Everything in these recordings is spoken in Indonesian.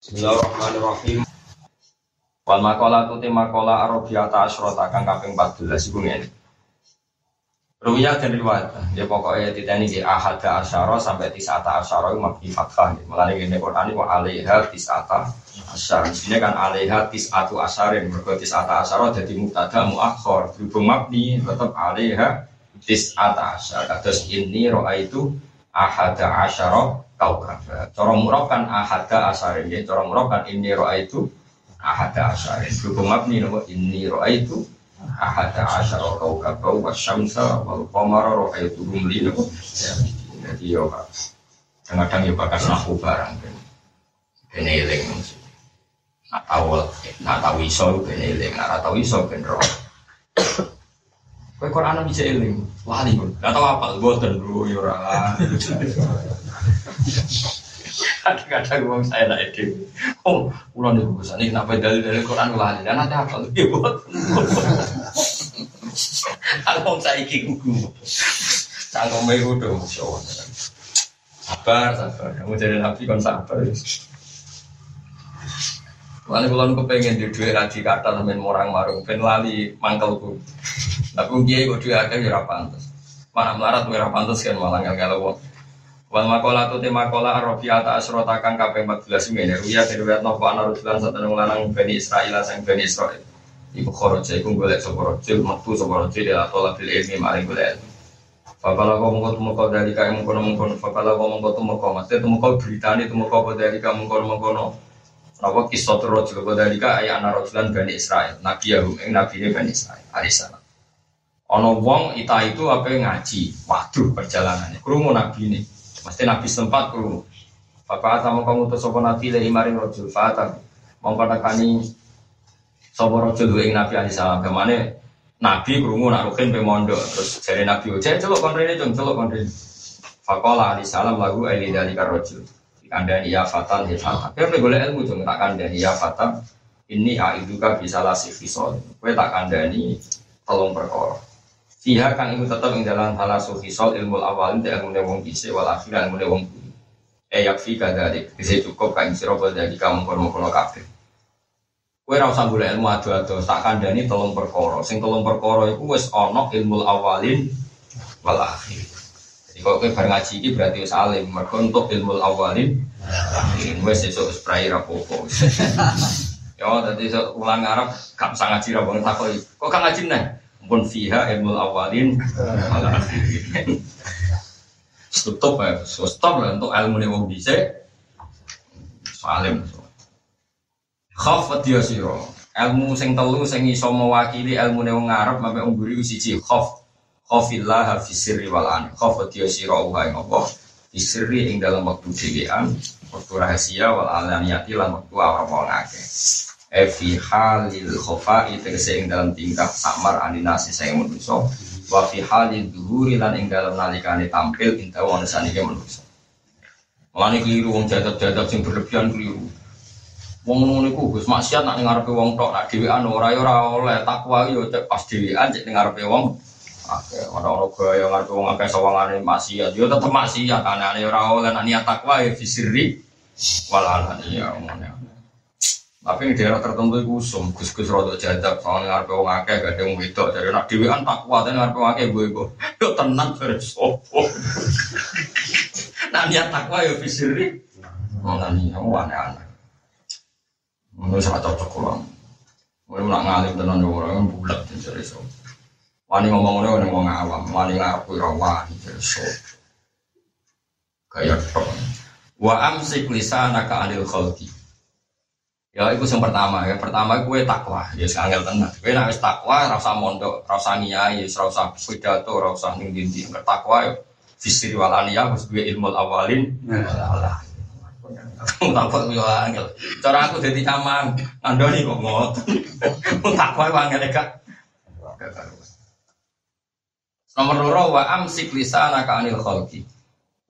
Bismillahirrahmanirrahim. Wal makola tu makola arabiyata asrota kang kaping 14 iku ngene. Ruya dan riwayat, ya pokoknya tidak ini di ahada asyara sampai tisata asyara itu mabni fathah. Mengenai ini Quran itu alaiha tisata asyara. Di kan alaiha tisatu asyarin. Mereka tisata asyara jadi mutada muakhor. Berhubung mabni tetap alaiha tisata asyara. Terus ini roa itu ahada asyara kaukab. Cara murab kan ahada asarin ya. Cara murab kan ini roa itu ahada asarin. Berhubung mabni nama ini roa itu ahada asyara kaukab wa syamsa wal qamara roa itu rumli nama. Jadi yo kadang-kadang yo bakas nahu barang. Ini eling Nak tahu, nak tahu iso, ben eling. Tahu iso, ben roh. Kowe Quran bisa eling, wali pun. Gak tahu apa, boten bro, ya ora. Kadang-kadang wong saya nak edit. Oh, ulang di buku ini kenapa dalil dalil Quran lali? Dan nanti apa lagi buat? Kalau saya iki gugu, cangkem udah masya Sabar, sabar. Kamu jadi nabi kan sabar. Mana kalau kepengen di dua raji kata temen orang marung, ben lali mangkelku. Tapi kiai kok dua akeh ya pantas. Mana melarat ora pantas kan malah ngel wong. Wal makola tu tema kola arofiata asrota kang kaping 14 ngene ruya riwayat nopo ana rujulan sateneng lanang Bani Israil sang Bani Israil. Iku khoroja iku golek sapa rajul metu sapa rajul ya tolak bil ilmi maring golek ilmu. Fakala kau mengkot mengkot dari kau mengkono mengkono. Fakala kau mengkot mengkot. Maksudnya mengkot beritani mengkot dari kau mengkono mengkono. Napa kisah turut juga dari kau ayat anak rajulan Bani Israil. Nabi Yahum ing Nabi Bani Israil. Alaihissalam. Ono wong ita itu apa ngaji. Waduh perjalanannya. Kerumun Nabi ini. Mesti Nabi sempat kerumun. Bapak sama kamu tuh sopo Nabi dari maring rojul Fatah. Mongko nakani sopo rojul ing Nabi Alaihissalam. Ke mana Nabi krungu nak rukin pe mondok terus jare Nabi oce celok rene cung celok kon rene. Faqala ali salam lagu ali dari karojul. Kandani ya fatan ya fatan. Kowe golek ilmu cung tak kandani ya fatan. Ini aiduka bisa lasih fisol. Kowe tak kandani tolong perkara. Fiha kang iku tetep ing dalam halasu fisol ilmu awalin te ilmu wong dise wal akhir ilmu wong kuwi. Eh yakfi kadalik. Bisa cukup kain sira dari kamu kono-kono kabeh. Kowe ora usah golek ilmu ado-ado, tak kandhani telung perkara. Sing telung perkara iku wis ana ilmu awalin wal akhir. Jadi kok kowe bar ngaji iki berarti wis alim, mergo untuk ilmu awalin akhirin wis esuk wis prai rapopo. Yo dadi ulang Arab gak usah ngaji ra. Kok gak ngaji? Pun fiha ilmu awalin wal akhirin. Stop ya, stop lah untuk ilmu nih wong dhisik. Salim. Khaf dia siro. Ilmu sing telu sing iso mewakili ilmu wong Arab sampai wong guru siji khaf. Khafillah fi sirri wal an. Khaf dia siro uha ing apa? Fi sirri ing dalam waktu dhewean, waktu rahasia wal alaniyati lan waktu akeh. E fi halil khofa tegese ing dalam tingkah samar aninasi saya manusa. Wa fi halil duhuri lan ing dalam nalikane tampil inta wong sanike manusa. Mulane keliru wong jadab-jadab sing berlebihan keliru. Wong ngono niku Gus maksiat nak ngarepe wong tok, nak dhewean ora ya ora oleh takwa yo cek pas dhewean cek ngarepe wong. Akeh ora ora gaya ngarepe wong akeh sawangane maksiat, yo tetep maksiat anane ora oleh nak niat takwa ya fisiri walalan ya ngono. Tapi di daerah tertentu itu usum, gus-gus rodok jadab, soalnya ngarepe wong akeh gak ada wong wedok, jadi nak dhewean takwa tapi ngarepe wong akeh gue gue, yo tenang dari sopo. Nak niat takwa ya fisiri, ngono nih, aneh-aneh. Ini sangat cocok kurang. Mulai mulai ngalim tenan yo orang bulat jadi so. Wani ngomong ngomong ngomong awam, wani ngaku rawan jadi so. Kayak tok. Wa amsik lisanaka anil khalqi. Ya itu yang pertama ya. Pertama gue takwa, ya angel tenan. Gue nek wis takwa rasa mondok, rasa ngiyai, rasa pidato, rasa ning dindi. Takwa ya fisiri walania harus gue ilmu awalin. Allah. Takwa yo angel. Cara aku dadi caman, ngandoni kok ngoten. Takwa yo angel gak. Nomor loro wa amsik lisanaka anil khalqi.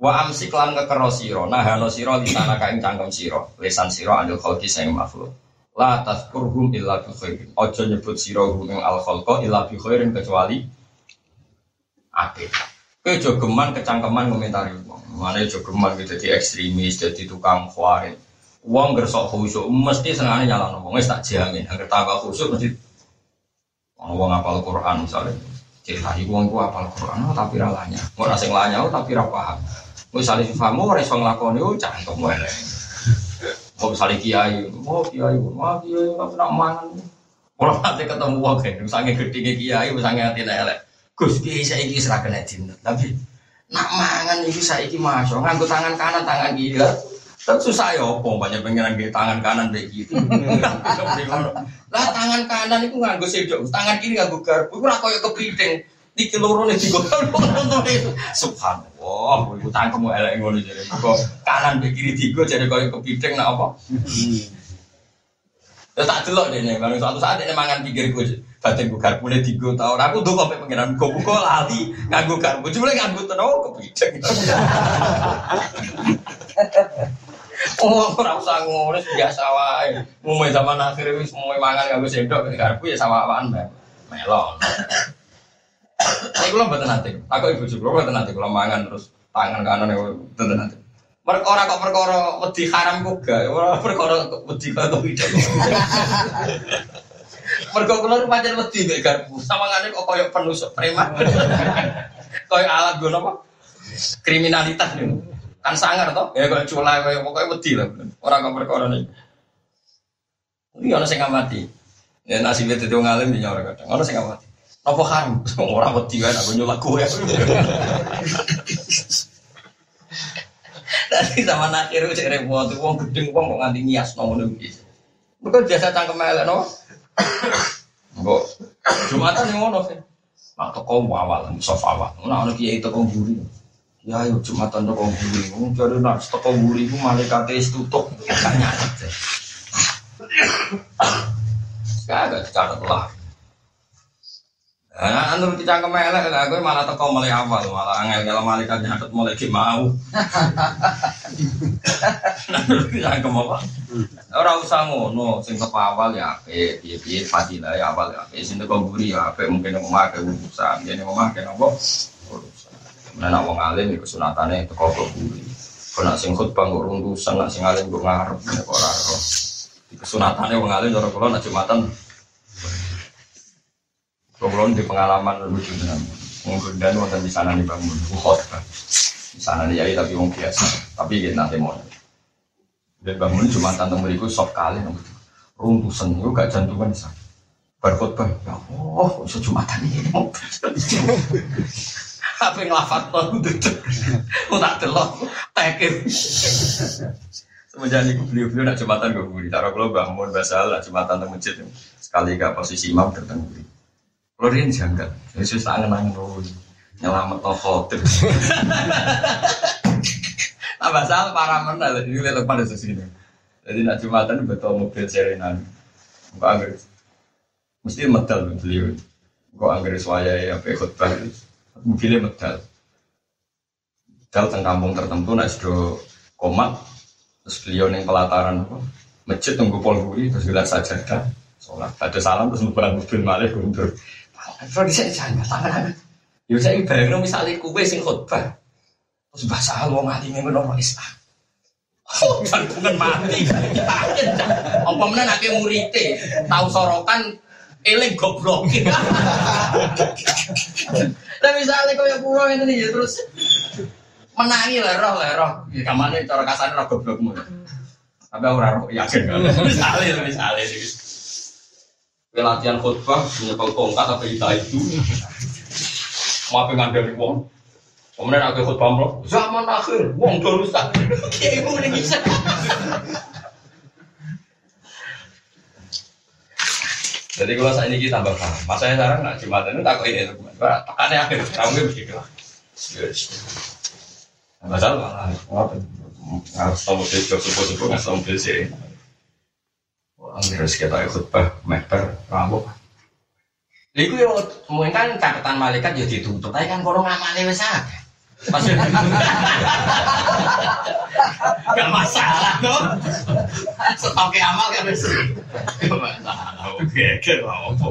Wa amsik lan kekero sira, nahano sira lisanaka ing cangkem sira, lisan sira anil khalqi sing makhluk. La tazkurhum illa bi. Aja nyebut sira ing al khalqa illa bi khairin kecuali apik. Kowe jogeman kecangkeman komentari wong. Mana jogeman jadi ekstremis, jadi tukang khawarin. Wong gersok khusyuk mesti senengane nyala wong wis tak jamin. Angger tambah khusyuk mesti wong apal Quran misalnya. Cerita wong iku apal Quran oh, tapi ra lanya. Ora sing oh, tapi ra paham. Wis sale sifamu ora iso nglakoni oh cangkem wae. Kok sale kiai, oh kiai, wah kiai kok nak mangan. Ora nanti ketemu wong kan, sange gedhe kiai, sange atine elek. Gus kiai saiki wis ra kena tapi nak mangan iki saiki masuk nganggo tangan kanan tangan kiri Kan susah ya opo banyak pengen nggih tangan kanan dek gitu. lah tangan kanan itu nganggo sendok, tangan kiri nganggo garpu. Ora koyo kepiting. Iki loro digotol itu. Subhanallah, iku tangkemu elek ngono jare. Kok kanan dek kiri digo jare koyo kepiting nak apa? Ya tak delok dene, bareng suatu saat dene mangan batin gue garpu nih tiga tahun aku tuh sampai pengiran gue buka lali nganggu garpu cuma nganggu tenau kepiting Oh, ora usah ngono biasa wae. Mume zaman akhir wis mume mangan kanggo sendok garpu ya sawah-sawahan. Melon. Saya kula mboten nate. Aku ibu juga mboten nate kula mangan terus tangan kanan ya mboten nate. Perkara kok perkara wedi haram kok gak, ora perkara wedi kok tidak. Mergo kula pancen wedi mek garpu. Sawangane kok koyo penusuk preman. koyo alat gue apa? Kriminalitas nih kan sangar toh ya kalau culai kayak pokoknya wedi lah orang kau perkara nih ini orang sing mati ya nasibnya itu ngalim di orang kadang orang sing mati apa haram orang wedi kan aku nyulak gue Nanti sama itu cek repot, uang gede uang kok nganti nias nomor gitu. Bukan biasa cangkem elek no. Kok jumatan yang ngono sih. Mak toko awal, soft awal. Nah, ono kiai toko buri. Ya ayo Jumatan toko buri. Wong jare nak toko buri ku malaikate wis tutup nyatet. Kagak dicatat lah. Nah, anu kita kemelek lah, gue malah teko mulai awal, malah angel kalau malaikat nyatet mulai ki mau. Kita kemau apa? Orang usah ngono, sing teko awal ya, eh, piye piye fadilah ya awal ya, sing teko buri ya, mungkin mau makan urusan, jadi mau makan apa? Nah, nak wong itu sunatane itu kau buri. Kau nak sing khutbah nggak runtusan, nak sing alim gue ngarep, nek ora roh. Sunatane wong alim nak jumatan. Kalau di pengalaman lucu dengan dan wonten di sana nih bangun khutbah. Di sana nih yai tapi wong biasa, tapi ya nanti mau. Dan bangun jumatan temu iku sok kali nang runtusan itu gak jantungan sana. Berkhutbah, ya Allah, kok jumatan ini? Mau apa ngelafat lo duduk. Mau tak delok? Tekir. Semenjak itu beliau-beliau nak jumatan gue buri. Taruh kalau bangun bahasa lah jumatan di masjid. Sekali ke posisi imam buri kalau dia janggal. Yesus tak ngenang lo nyelamat lo khotir tambah salah para mana jadi lihat pada sini jadi nak jumatan betul mobil serenan Enggak angger mesti medal beliau. Enggak angger suaya ya apa khutbah mobilnya medal. Medal teng kampung tertentu nak sudah komat. Terus beliau neng pelataran apa masjid tunggu polhuri terus bilang saja sholat. Ada salam terus nubahan mobil malah guntur Kalau bisa jangan tangan Ya saya bayang misalnya kue sing khutbah terus bahasa Allah ngali nih menurut Islam Oh, jangan mati, yakin. Apa mana nanti murite tahu sorokan eling goblok. Lah misalnya kau yang pulau ini ya terus menangi lah roh lah roh. Ya kamane cara kasar roh goblokmu. Tapi aku roh yakin kan. Misalnya misalnya latihan khutbah nyekel tongkat apa itu itu. Mau pengen dari wong. Kemudian aku khutbah bro, zaman akhir, wong do rusak. Kayak ibu ini bisa. Jadi kalau saat ini kita tambah paham. Masa yang sekarang nggak cuma itu takut ini. Tekannya akhir, kamu begitu lah. Masalah harus tahu dia jauh subuh nggak tahu sih. Harus kita ikut bah, meter, rambut. Iku yo mungkin kan catatan malaikat yo ditutup, tapi kan kalau ngamali wes akeh. Gak masalah dong. Stoknya amal kan wis. Gak masalah. Oke, oke apa.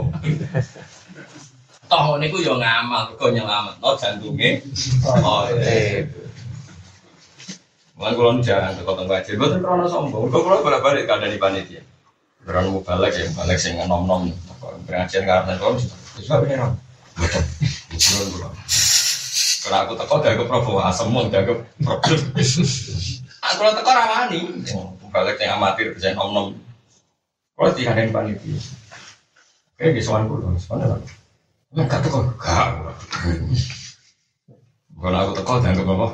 Toh niku yo ngamal kok nyelametno jantunge. Oh, iya. Mulai kalau jangan ke kota gue tuh krono sombong. Gue kalau balik balik kada di panitia. Beran mau balik ya, balik sing nom nom. Pengajian karena kalau juga beneran. Betul. Betul Kalau aku teko gak ke Prabowo asem mau gak ke problem. Aku lo teko ramani. Balik yang amatir bisa nom nom. Kalau tiga yang panitia. Oke, di soal gue, soalnya lah. Enggak teko, gak. Kalau aku teko gak ke apa?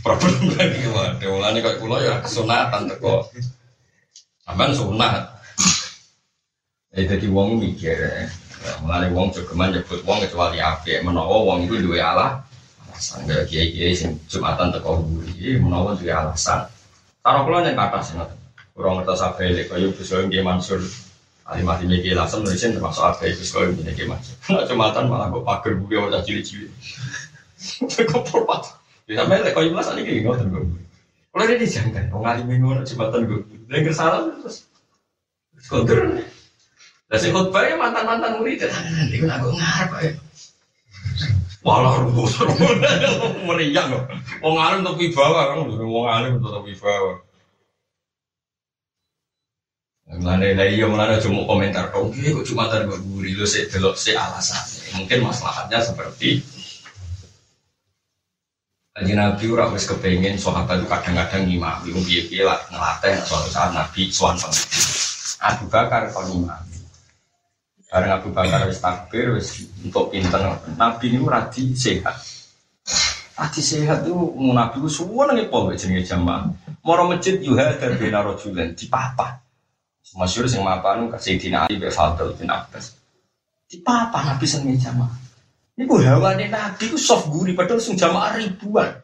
problem lagi waduh mulane kok kula ya kesunatan teko sampean sunat ya jadi wong mikir ya mulane wong jogeman nyebut wong kecuali apik. Menawa wong itu duwe Allah alasan. Kaya kiai-kiai sing Jumatan teko buri menawa duwe alasan. Karo kula yang kata sing ngoten. Kurang ngertos abele kaya bisa nggih Mansur. Alimah ini kiai langsung nulisin termasuk apa itu sekolah ini kiai Mansur. Jumatan malah kok pager buku yang udah cilik-cilik. Kok perpat Ya sampai lek koyo mas iki ngoten kok. Kalau dia dijangkan, wong alim ngono jembatan gue. Dengar salam terus kontur. Lah sing khotbah ya mantan-mantan murid nanti kan aku ngarep ae. Walah rumus meriang kok. Wong alim untuk wibawa kan, wong alim untuk wibawa. Mulane lah iya mulane cuma komentar kok, kok cuma tar gue guri lu sih delok sih alasan. Mungkin masalahnya seperti Kanji Nabi ora wis kepengen sahabat itu kadang-kadang ngimami wong piye-piye lah ngelatih suatu saat Nabi suan pengen. Abu Bakar kon ngimami. Bareng Abu Bakar wis takbir wis untuk pinter Nabi ini radi sehat. Radi sehat itu Nabi ku suwon nang pol jenenge jamaah. Moro masjid yuha bina rojulen di papa. Masyur sing mapan kasih dina Ali bin Fadl bin Abbas. Di papa Nabi seneng jamaah. Iku hawane Nabi ku soft guri padahal sing jamaah ribuan.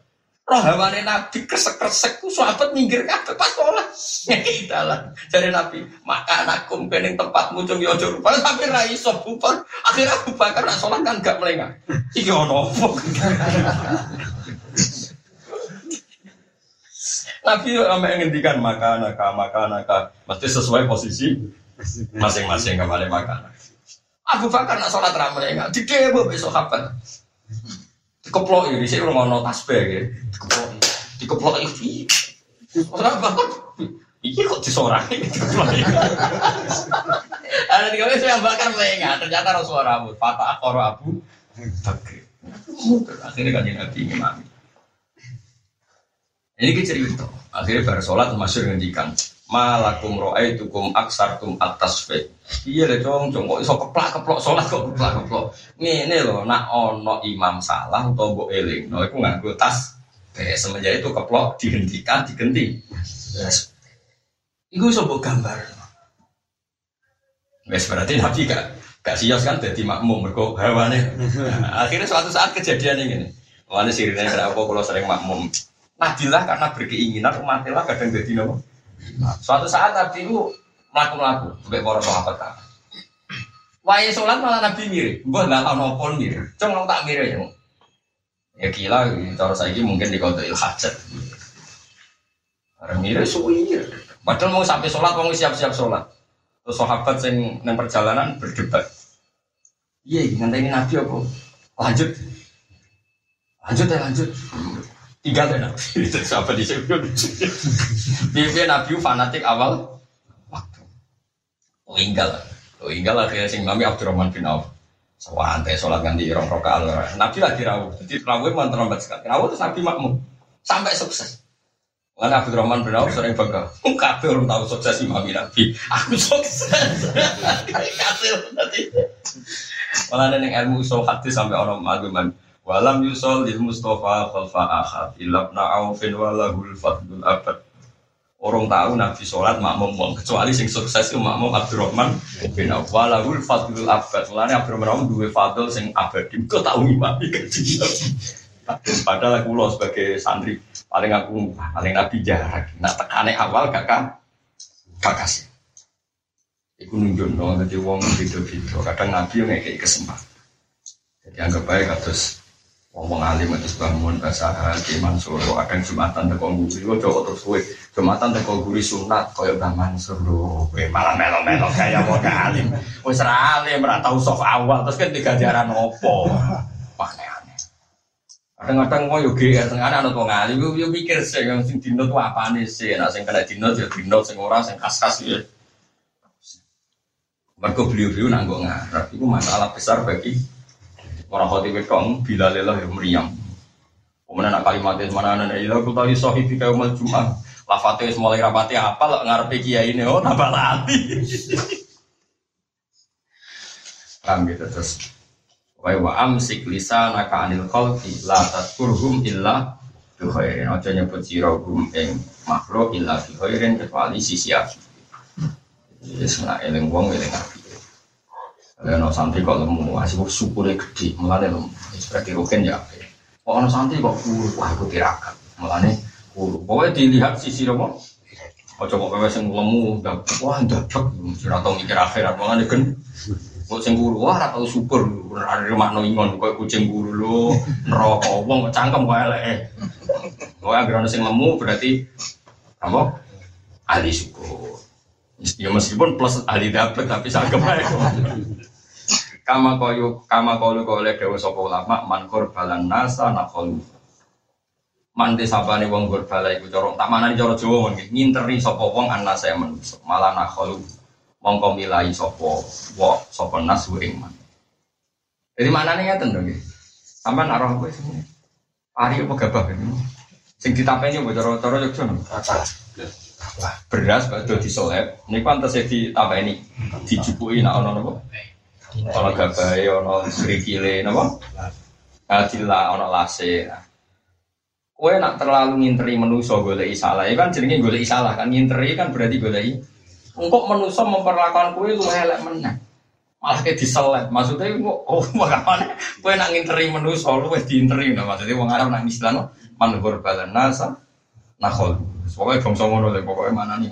Roh Nabi kresek-kresek ku sahabat minggir kabeh pas sholat. Kita lah. Dari Nabi, maka anakku kening tempatmu cung yo aja rupane tapi ra iso bubar. Akhirnya Abu Bakar nak sholat kan gak melengah. Iki ono apa? Nabi sampai ngendikan maka anaka maka anaka mesti sesuai posisi masing-masing kembali makan. Abu Bakar nak sholat ramai enggak di demo besok kapan? Dikeplok ini sih orang mau tasbih ya, dikeplok, dikeplok ini. Orang Bakar, iya kok disorang dikeplok. Ada tiga belas yang bakar enggak, ternyata Rasulullah rambut, Fatah Akor Abu Bakar. Akhirnya kan Nabi ngimami. Ini cerita. Akhirnya baru sholat masuk ngendikan malakum ro'aitukum aksartum atas fe. Iya deh cong, cong kok iso keplak keplok sholat kok keplak keplok. Ngene loh, nak ono imam salah atau mbok eling, no iku nganggo tas. Kayak semenjak itu keplok dihentikan, digenti. Yes. Iku iso mbok gambar. Wes berarti Nabi gak gak sios kan jadi makmum mergo hawane. Nah, akhirnya suatu saat kejadian ini. Mana sirine kenapa kalau sering makmum? Nadilah karena berkeinginan umatilah kadang jadi nopo. Suatu saat Nabi itu melaku-melaku, sebagai para sahabat kan. Wahai sholat malah Nabi mirip, gue nggak tahu nopo mirip, cuma tak mirip ya. Ya gila, cara saya mungkin di kota ilhajat. Mirip suwi Padahal mau sampai sholat, mau siap-siap sholat. Terus sahabat yang nang perjalanan berdebat. Iya, nanti ini Nabi apa? Lanjut, lanjut ya lanjut tinggal deh nabi itu siapa di sini dia nabi fanatik awal waktu. Oh tinggal oh tinggal akhirnya sing nami Abdurrahman bin Auf. Sawantai sholat ganti rong rokaat Nabi lagi rawuh jadi rawuh emang terlambat sekali. Rawuh terus Nabi makmum. Sampai sukses. Mana Abdurrahman bin Auf sering bangga. Kabeh orang tahu sukses imam Nabi. Aku sukses. Kasih nanti Malah ada yang ilmu usul hadis sampai orang argumen Walam yusol lil Mustafa khalfa akhad ilabna aufin walahul fadlul abad. Orang tahu Nabi sholat makmum wong kecuali sing sukses itu makmum Abdurrahman bin Auf. Walahul fadlul abad. Mulane Abdurrahman duwe fadl sing abadi. Kau tahu imam Padahal aku lo sebagai santri paling aku paling Nabi jarak. Nak tekane awal kakak kakak. Iku nunjuk dong, jadi wong video-video. Kadang Nabi yang kayak kesempatan. Jadi anggap baik terus Ngomong alim itu bangun bahasa hati Mansur akan jumatan teko guri lo coba terus gue jumatan teko guri sunat kaya Bang Mansur. Lo gue malah melo melo kayak mau alim. Gue serale merata soft awal terus kan digajaran opo? Wah aneh Kadang-kadang mau yo GR tengah anak wong alim. Yo yo mikir sih yang sing dino tuh apa nih sih, nah sing kena dino yo dino sing ora sing kas-kas ya. Mergo beliau-beliau nanggung ngarep. Itu masalah besar bagi orang khotib kong bila lelah yang meriam. Kemudian nak kalimatnya mana nana ilah aku tadi sohibi kayak umat cuma lafate mulai rapati apa lah ngarepe kiai ini oh tambah lati. Paham gitu terus Wa wa amsik lisanaka anil khalqi la tadkurhum illa bi. Aja nyebut sira hum makhluk illa bi kecuali sisi api. Wis eling wong eling api. Kalau no santri kok lemu, asih kok syukurnya gede, mulane lemu. Seperti rugen ya. Kok ono santri kok kuru, wah aku tirakat. Mulane kuru. Pokoknya dilihat sisi romo. Ojo kok kowe sing lemu, wah ndadak, ora tau mikir akhirat, mulane gen Kok sing guru wah ora tau syukur ada makna ingon kok kucing guru lu neraka wong cangkem kok eleke. Kok anggere ana sing lemu berarti apa? Ahli syukur. Ya meskipun plus ahli dapet tapi sagem ae. Kama koyo kama kok oleh dewa sapa ulama man balan nasa nakholu. Mante sabane wong bala iku cara tak manani cara Jawa nginteri sapa wong anasa manusa malah nakholu mongko milai sopo wo sopo nas ing man. Jadi mana nih ya dong Sampai naruh apa sih? Hari apa gabah ini? Sing ditapeni mbok cara-cara Yogyakarta. Beras kalau disolep, ini pantas ya ditapeni, dijupuki nak ono napa? Ono gabahe, ono serikile napa? Adila ono lase. Kue nak terlalu nginteri menuso golek isalah, ya kan jenenge golek isalah kan nginteri kan berarti golek untuk manusia memperlakukan kue lu elek menang. Malah kayak diselet. Maksudnya kok oh bagaimana? Kue nak nginteri manusia lu wes diinteri. Nah, maksudnya wong Arab nak istilah man balan nasa nakol. Pokoknya bangsa ngono deh. Pokoknya mana nih?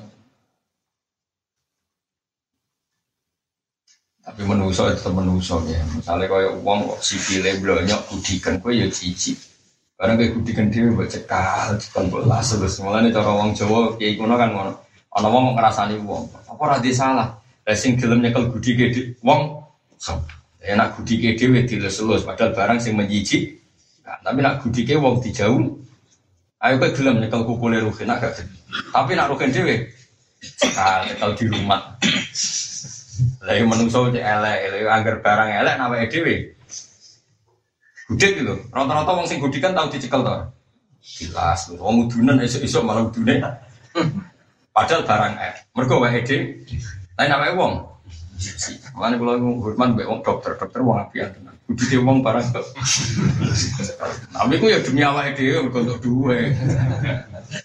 Tapi manusia itu manusia ya. Misalnya kaya uang kok sipile blonyok kudikan kue ya cici. Karena kayak kudikan dia buat cekal, cekal bolas terus. Mulanya cara uang Jawa kayak kuno kan ngono. Ana wong ngrasani wong, apa ora salah. Lah sing gelem nyekel gudike wong. Enak gudike dhewe dilus-lus padahal barang sing menjijik. Nah, tapi nak gudike wong dijauh. Ayo kowe gelem nyekel kukule rugen nak gak. Tapi nak rugen dhewe nyekel di rumah. Lah yang menungso cek elek, elek angger barang elek nawake dhewe. Gudik gitu. Rata-rata wong sing gudikan tau dicekel to. Jelas, wong udunan esuk-esuk malah udune. Padahal barang eh, mereka wae ede, tapi namanya wong. Makanya kalau hormat mbak wong dokter, dokter wong apian tenan. Kudu dia wong barang kok. Tapi aku ya demi awak ede, mereka untuk.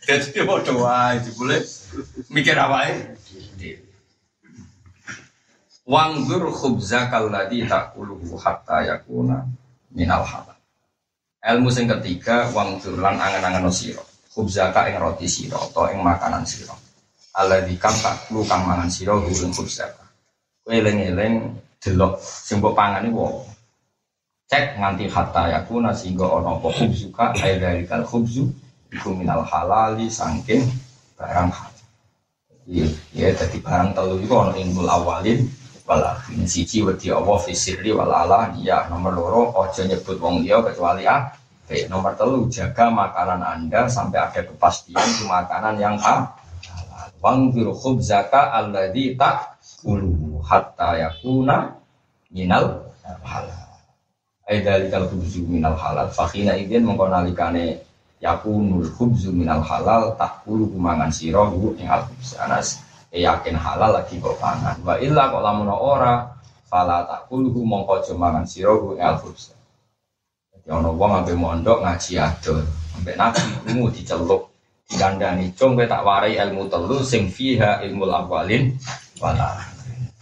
Jadi dia mau doa, itu boleh mikir awak Wanggur khubza kalladhi takuluhu hatta yakuna minal halal. Ilmu sing ketiga wanggur lan angan-angan sira. Khubzaka ing roti sira atau ing makanan sira ala di kang tak lu kang mangan siro gulung khubzat eleng-eleng delok sing mbok pangan iku cek nganti hatta yakuna sehingga ana apa khubzuka ay dalikal khubzu iku minal halali sangking barang halal. Iya ya dadi barang telu iku ana ilmu awalin wala siji wedi Allah fi sirri wal ya nomor loro aja nyebut wong liya kecuali ah nomor telu jaga makanan anda sampai ada kepastian itu makanan yang halal. Wangfir khubzaka alladhi ulu hatta yakuna minal halal. Aidalikal khubzu minal halal. Fakhina idin mengkonalikane yakunul khubzu minal halal ulu kumangan sirohu ing al. E yakin halal lagi kok pangan. Wa illa kok lamun ora fala takuluhu mongko mangan sirohu ing al khubzan. Jadi ana wong ampe mondok ngaji adol, ampe nabi krungu diceluk dikandani cung tak warai ilmu telu sing fiha ilmu awalin wala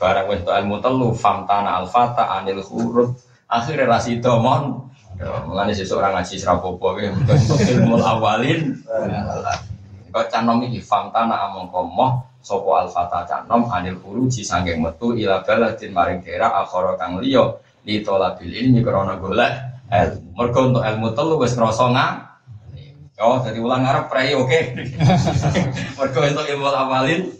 barang wis ilmu telu famtana alfata anil huruf akhirnya rasito mon mulane sesuk ora ngaji serapopo untuk ilmu awalin kok canom iki famtana among komoh sopo alfata canom anil huruji sanggeng metu ila baladin maring daerah akhara kang liya li tolabil ilmi krana golek ilmu mergo untuk ilmu telu wis ngrasa Oh, jadi ulang Arab pray oke. Okay. Mergo untuk ilmu awalin.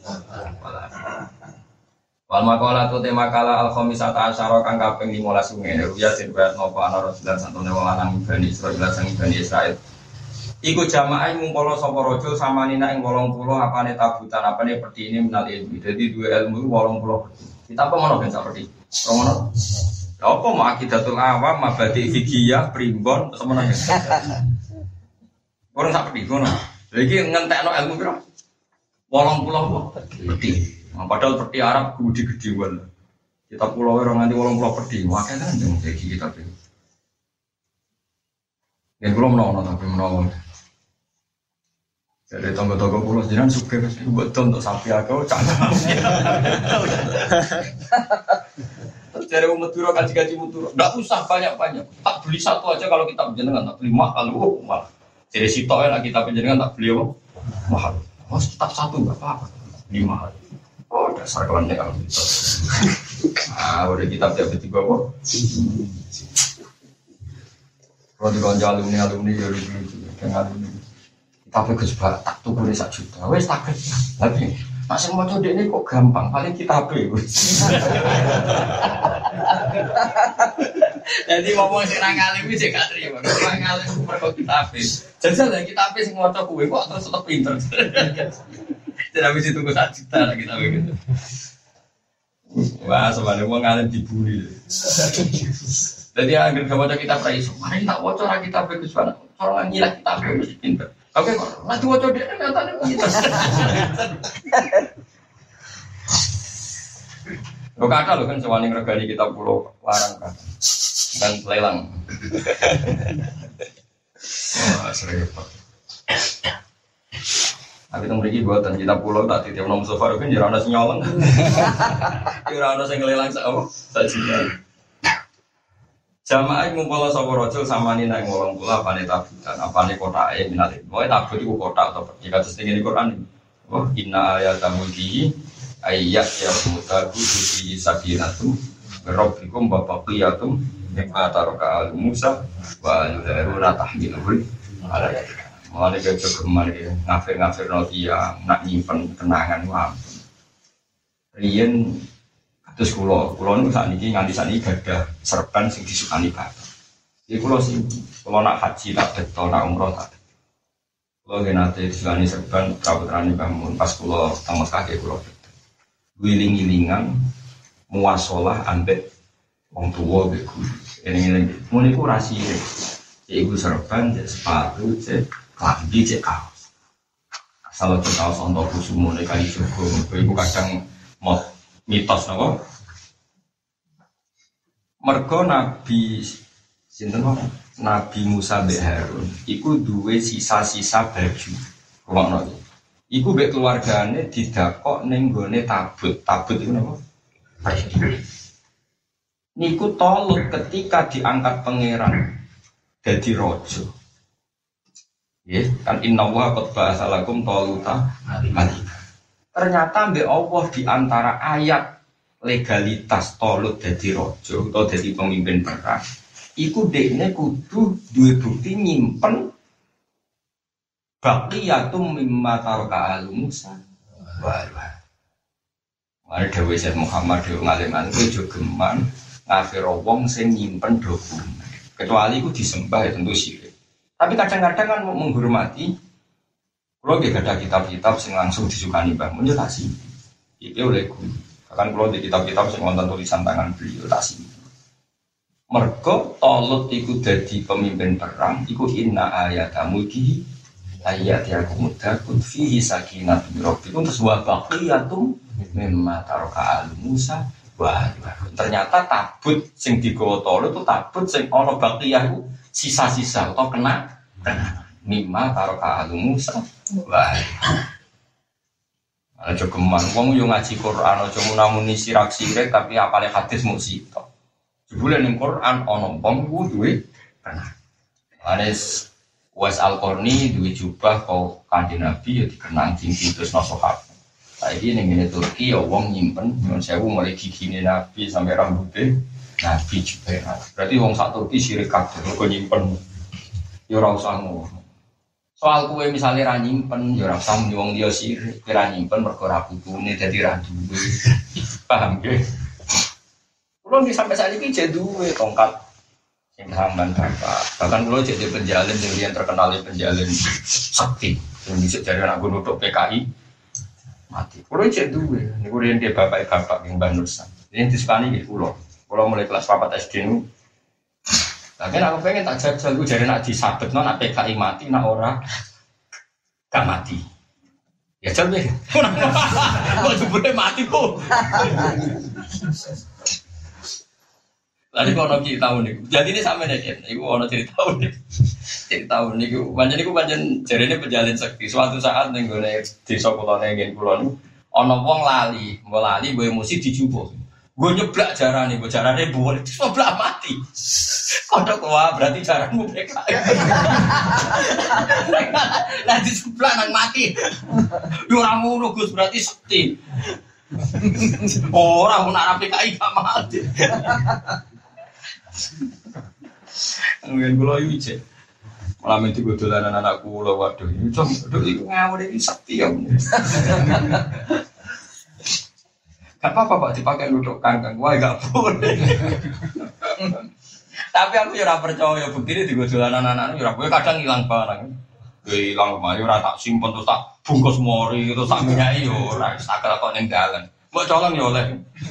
Wal makalah tu tema kala al khamisata asyara kang kaping 15 sungai ruya sing riwayat nopo ana Rasulullah santune wong lanang Bani Israil sang Bani Israil. Iku jamaah ngumpul sapa raja samanina ing 80 apane tabutan apane peti ini menal ilmu. Jadi dua ilmu 80 Kita apa mono ben sak peti? Romono. Ya apa mau akidatul awam, mabadi fikiyah, primbon, terus mana Orang sak peti ngono. Lagi ngentekno ilmu piro? 80 peti. Nah, padahal peti Arab gede gedewan. Kita pulau orang nanti walang pulau peti, makanya kan jangan kayak kita tuh. Yang belum menolong tapi menolong. Jadi tonggo-tonggo pulau jiran suka ke sini buat untuk sapi aku canggung. Jadi umat turo kaji kaji nggak usah banyak banyak. Tak beli satu aja kalau kita penjenengan, tak beli mahal, oh mahal. Jadi sitok ya kita penjenengan tak beli? Mahal. Oh tetap satu nggak apa-apa, lima mahal. Dasar kawannya kalau gitu. Ah, udah kitab tiap ketiga kok. Kalau di kawan alumni alumni ya lucu lucu dengan alumni. Tapi gue coba tak tuh gue satu juta. Wes tak Tapi masih mau coba ini kok gampang. Paling kita apa Jadi ngomong sih nang alim sih gak terima. Nang alim mereka kita apa? Jajal kita apa sih mau coba kue kok terus tetap pinter. Tidak bisa tunggu satu juta lagi tapi gitu. Wah, sebenarnya mau ngalim dibully. Jadi agar gak baca kita praise, mari tak wocor kita bagus banget. Orang ngilah kita mesti pinter. Oke kok, nanti wocor dia nyatanya pinter. Lo kata lo kan sewani regani kita pulau larang kan dan lelang. Wah, sering tapi mereka buatan kita pulau tak titip nomor sofa kan jadi ada senyolong, jadi ada yang ngelilang sama sajian. Jamaah ngumpul sapa rajul sama nih naik ngolong pula apa nih tabutan apa kota ayat minat. Pokoknya tabut itu kota atau tinggi di Quran ini. Wah inna ayat tamudi ayat yang mutaku suci sakinatu Rabbikum bapaqiyatum mimma taraka al Musa wa al-Haruna tahmilul ala yadika Mulane kayak jogeman ya, ngafir-ngafir no dia, nak nyimpen kenangan wah. Rien terus kulo, kulo nu saat ini nganti saat ini gada serban sing disukani bapak. Jadi kulo sih, kulo nak haji tak betul, nak umroh tak. Kulo gak nanti disukani serban, kabutrani bangun pas kulo tamat kaki kulo. Wiling-wilingan, muasolah ambek wong tua beku. Ini ini, mau niku rasi, ya ibu serban, sepatu, ya klambi cek kaos. Asal cek kaos untuk kusumu nih kali jogo, ibu kadang mau mitos nopo. Mergo Nabi sinten Nabi Musa mbek Harun iku duwe sisa-sisa baju. Rumakno iki. Iku mbek keluargane didakok ning gone tabut. Tabut iku napa? Niku tolut ketika diangkat pangeran jadi rojo. Ya, kan inna wa qad ba'asalakum taluta malika. Ternyata mbek Allah di antara ayat legalitas tolut jadi rojo atau jadi pemimpin perang iku dekne kudu duwe bukti nyimpen baqiyatum mimma taraka al Musa. Wah Mari Dewi Muhammad Dewi ngaliman itu juga geman ngafir wong sing nyimpen dokumen. Kecuali itu disembah ya tentu syirik tapi kadang-kadang kan menghormati kalau dia ada kitab-kitab yang langsung disukani bangun ya tasih itu oleh guru. Bahkan kalau di kitab-kitab yang nonton tulisan tangan beliau tasih mergo tolut ikut jadi pemimpin perang ikut inna ayat mulki ayat yang muda kut fihi sakinat itu terus wa baqiyatum mimma taraka al Musa wah ternyata tabut sing digawa tolut itu tabut sing ana baqiyah sisa-sisa atau kena Mimma taruh alu Musa. Wah. Aja geman wong yo ngaji Quran aja munamuni sirak sirik tapi apale hadis mung sitok. Jebule Quran ana wong ku duwe. Anes Was Al-Qarni duwe jubah kau kanjeng Nabi ya dikenang tinggi terus sahabat. Saiki ning ngene Turki ya wong nyimpen nyuwun sewu mulai gigine Nabi sampai rambutnya Nabi juga. Berarti wong sak Turki sirik kabeh kok nyimpen ya ora usah ngono. Soal kue misalnya ra nyimpen, ya ora usah wong dia sirik, ra nyimpen mergo ra dadi ra duwe. Paham ya? Kulo nggih sampai saat ini jadi duwe tongkat sing sampean bapak. Bahkan kulo jadi penjalin yang terkenal di penjalin sakti. Yang bisa jadi anak gunung untuk PKI mati. Kulo jadi duwe. Niku riyen dia bapak bapak yang Banusan. Ini disukani nggih kulo. Kulo mulai kelas 4 SD nu tapi aku pengen tak jajal, gue jadi nak disabet non PKI mati, nak ora gak mati. Ya coba, kok jebule mati kok. Lalu ono kita tahu nih, jadi ini sama nih, ibu ono cerita nih, cerita nih, ibu banyak nih, banyak jadi ini penjalin sekti. Suatu saat nih gue nih di sekolah nih gini kulon, ono wong lali, mau lali, gue emosi dijubuk. Gue nyeblak jarang nih, gue jarang nih boleh, nyeblak mati. Kodok wah berarti jarangmu PKI. Nah di sebelah nang mati. Yo ora ngono Gus berarti sekti. Ora nak PKI gak mati. Mungkin kula iki cek. Malam itu gue dolanan anak kula waduh ini waduh iki ngawur iki sakti ya. Gak apa-apa Pak dipakai duduk kangkang. Wah gak boleh. Tapi aku ya percaya begini di gue dolanan anak ya gue kadang hilang barang. Gue hilang kemarin ora tak simpen terus tak bungkus mori terus tak minyaki yo ora tak kok ning dalan. Mbok colong ya oleh.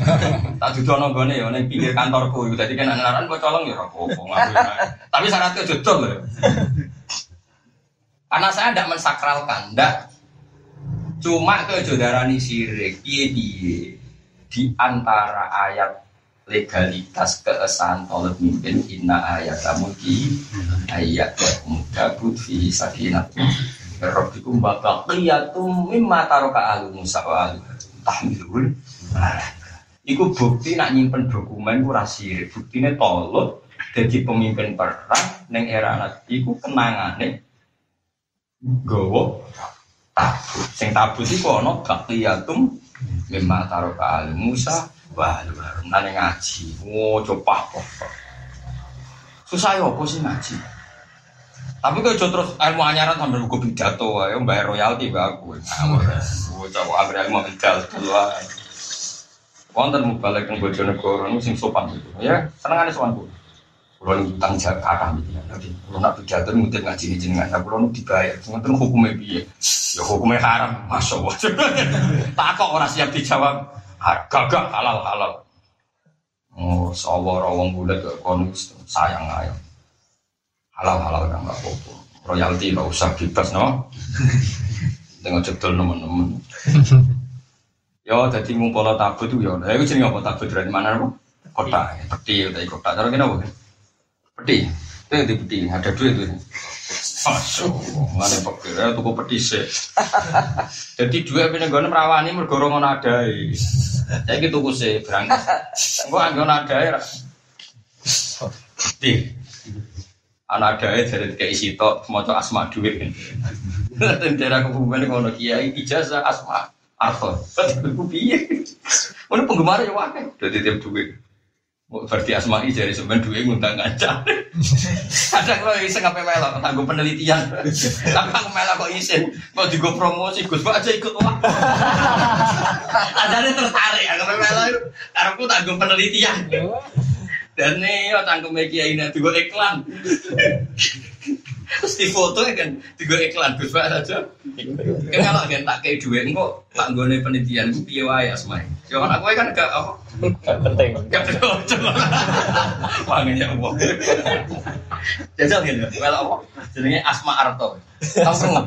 Tak dudono gone ya ning pinggir kantorku. Dadi kan anak-anak mbok colong ya ora apa-apa. Tapi syaratnya jodol loh. Karena saya tidak mensakralkan, tidak. Cuma ke jodarani sirik, piye piye di antara ayat legalitas keesahan tolak mimpin inna ayat mulki ayat mudabut fi sakinat Rabbikum baqiyatum mimma taroka alu Musa wa alu tahmilul Iku bukti nak nyimpen dokumen ku rasir Buktine tolut jadi pemimpin perang neng era nabi iku kenangane gowo tabut. Sing tabut iku ana baqiyatum mimma taroka alu Musa Wah, lu nane ngaji. Oh, coba kok. Susah ya apa sih ngaji? Tapi kalau terus ilmu anyaran sambil buku pidato, ya bayar royalti mbak aku. Gue coba agar ilmu pidato keluar. Wonten mau balik ke Bojonegoro, sing sopan gitu. Ya, seneng ada sopan gue. Kalau ini utang jawab kakak gitu. Ya. Nanti kalau nak pidato mungkin ngaji ini jenengan. Nah, kalau dibayar, cuma hukumnya biye. Ya hukumnya haram, masya Allah. Tak kok orang siap dijawab. Gagak halal halal. Oh sawar wong bulat gak konus sayang ayo halal halal kan nggak apa-apa. Royalti nggak usah bebas no? Dengan cetul teman-teman yo jadi pola tabut tuh yo nah itu jadi apa? Tabut dari mana kota. Peti dari kota. Cara kenapa peti itu yang di peti ada dua itu Masuk, mana pekir ya tuku petis Jadi dua punya gue merawani mergoro ngono ada. Saya gitu gue sih berangkat. Gue anggo ada ya. Di anak ada ya dari kayak isi tok mau asma duit. Tentara kebumen ngono kiai ijazah asma arto. Betul gue piye. Mana penggemar ya wae. Jadi tiap duit. Berarti asma'i jadi sebenarnya dua ngundang ngaca. Kadang kalau iseng apa melok, tangguh penelitian. Tapi aku melok kok isin, mau juga promosi, Gus aja ikut wah. Ada tertarik, aku melok, karena aku tangguh penelitian. Dan nih, yo tangguh media ini juga iklan. Terus di foto kan juga iklan Gus Pak saja. Kan kalau kan tak kayak dua kok tak gue penelitian gue piye wae asmai. Jangan aku kan gak apa. Gak penting. Gak penting. Wangen ya Allah. Jajal gitu. Kalau apa? Jenenge Asma Arto. Tahu semua.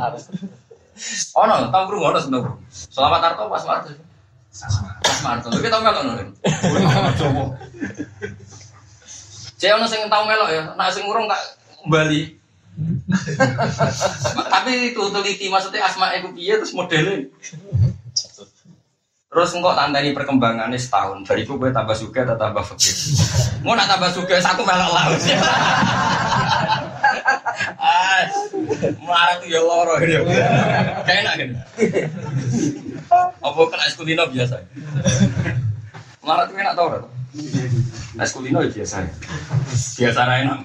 Oh no, tahu bro ngono seneng. Selamat Arto pas Arto. Asma Arto. Lu tau melok ngono. Coba. Cek ono sing tau melok ya, nek sing urung tak Bali. Tapi itu teliti maksudnya asma itu piye terus modelnya. Terus engkau tandai perkembangannya setahun. Dari itu gue tambah suka atau tambah fakir. Mau nak tambah suka satu melok laut. Marah tuh ya loro ini. Kayak enak kan? Apa kena eskulino biasa? Marah tuh enak tau kan? Eskulino biasa. Biasa enak.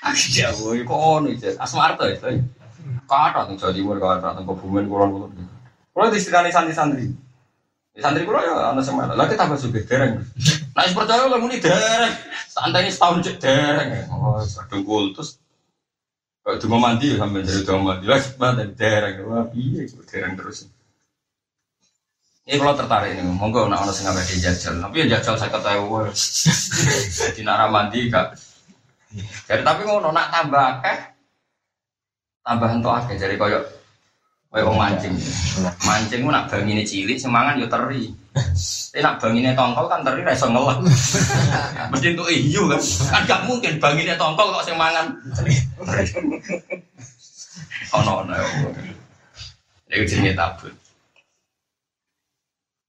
Akhirnya gue kok ono itu Asmarto itu. Kata tuh jadi gue kata tuh kebumen kurang kurang. Kalau di sini santri-santri. Ya, santri kula ya ana semangat. Lah kita tambah sugih dereng. Nah, percaya lah muni dereng. Santai ini setahun cek dereng. Oh, kadung kultus. Kalau cuma mandi ya sampai jadi cuma mandi lah dari dereng. Wah, piye dereng terus. Ini kalau tertarik ini, monggo nak ono sing ngabeh jajal. Tapi ya jajal saya ketahui. Jadi nak mandi kak. Jadi tapi ngono nak tambah akeh tambah entuk akeh jadi koyo koyo wong mancing. Mancing ku nak bangine cilik semangan yo teri. Tapi nak bangine tongkol kan teri ra iso ngelak. Mesti entuk iyu kan. Kan gak mungkin bangine tongkol kok semangan. Ono ono. Iku jenenge tabut.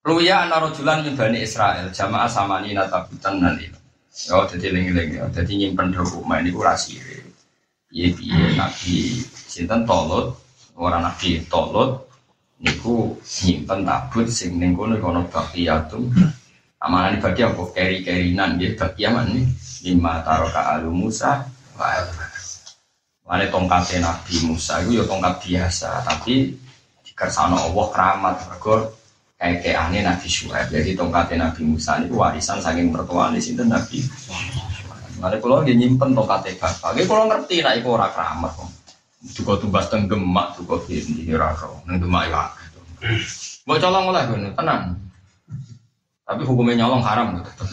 Ruya ana rajulan min Bani Israel jamaah samani natabutan nan itu. Oh, jadi lengi-lengi, ya. jadi nyimpen dokumen ini kurang sih. Iya, iya, nabi sinten tolut, orang nabi tolut, niku nyimpen tabut sing ning kono kono baqiyatum. Amalan bagi apa keri-kerinan dia bagian nih lima taroka alu Musa wa Mana tongkat Nabi Musa itu ya tongkat biasa, tapi dikersano Allah keramat mergo aneh Nabi Syuaib. Jadi tongkatnya Nabi Musa ini warisan saking mertuaan di sini Nabi. Mana kalau dia nyimpen tongkatnya bapak, dia kalau ngerti nak itu orang keramat kok. Juga tumbas tenggemak, juga ini raro, neng demak ya. Mau colong lah gue tenang. Tapi hukumnya nyolong haram gitu.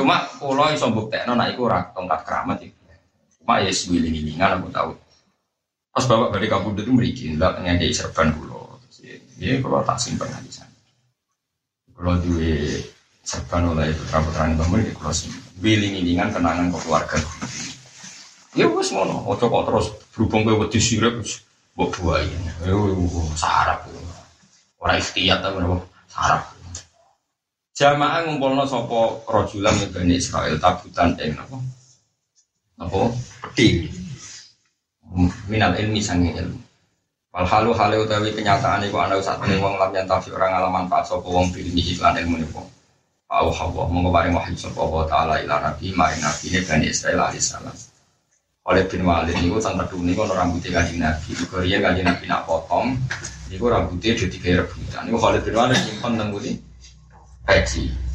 Cuma kalau iso buktekno nak iku ora tongkat keramat itu. Cuma ya sewiling-wilingan aku tahu. Pas bapak dari kabur itu meriki, ndak ngejai serban pulau. Ya kalau tak simpen di sana. Kalau dua serban oleh putra putra ini bangun di kalau simpen. Wiling-wilingan kenangan ke keluarga. Ya wes ngono, ojo kok terus berhubung ke wedi sirep wis mbok buayi. Ya sarap. Ora ikhtiyat ta ngono, sarap. Jamaah ngumpulno sapa rajulan min Bani Israil tabutan ing napa? Napa? Peti. Minal ilmi sange ilmu. Wal halu halu utawi kenyataan iku ana saat meneh wong lam yantafi orang ngalaman pak sapa wong bilih iklan ilmu niku. Au hawa monggo paring wahyu sapa wa taala ila nabi maring nabi ne Bani Israil alaihi salam. Oleh bin Walid niku teng kedune kono rambutnya kanjeng Nabi. Iku riyen kanjeng Nabi nak potong niku rambutnya dadi kaya rebutan. Niku Khalid bin Walid nyimpen teng nggone peci.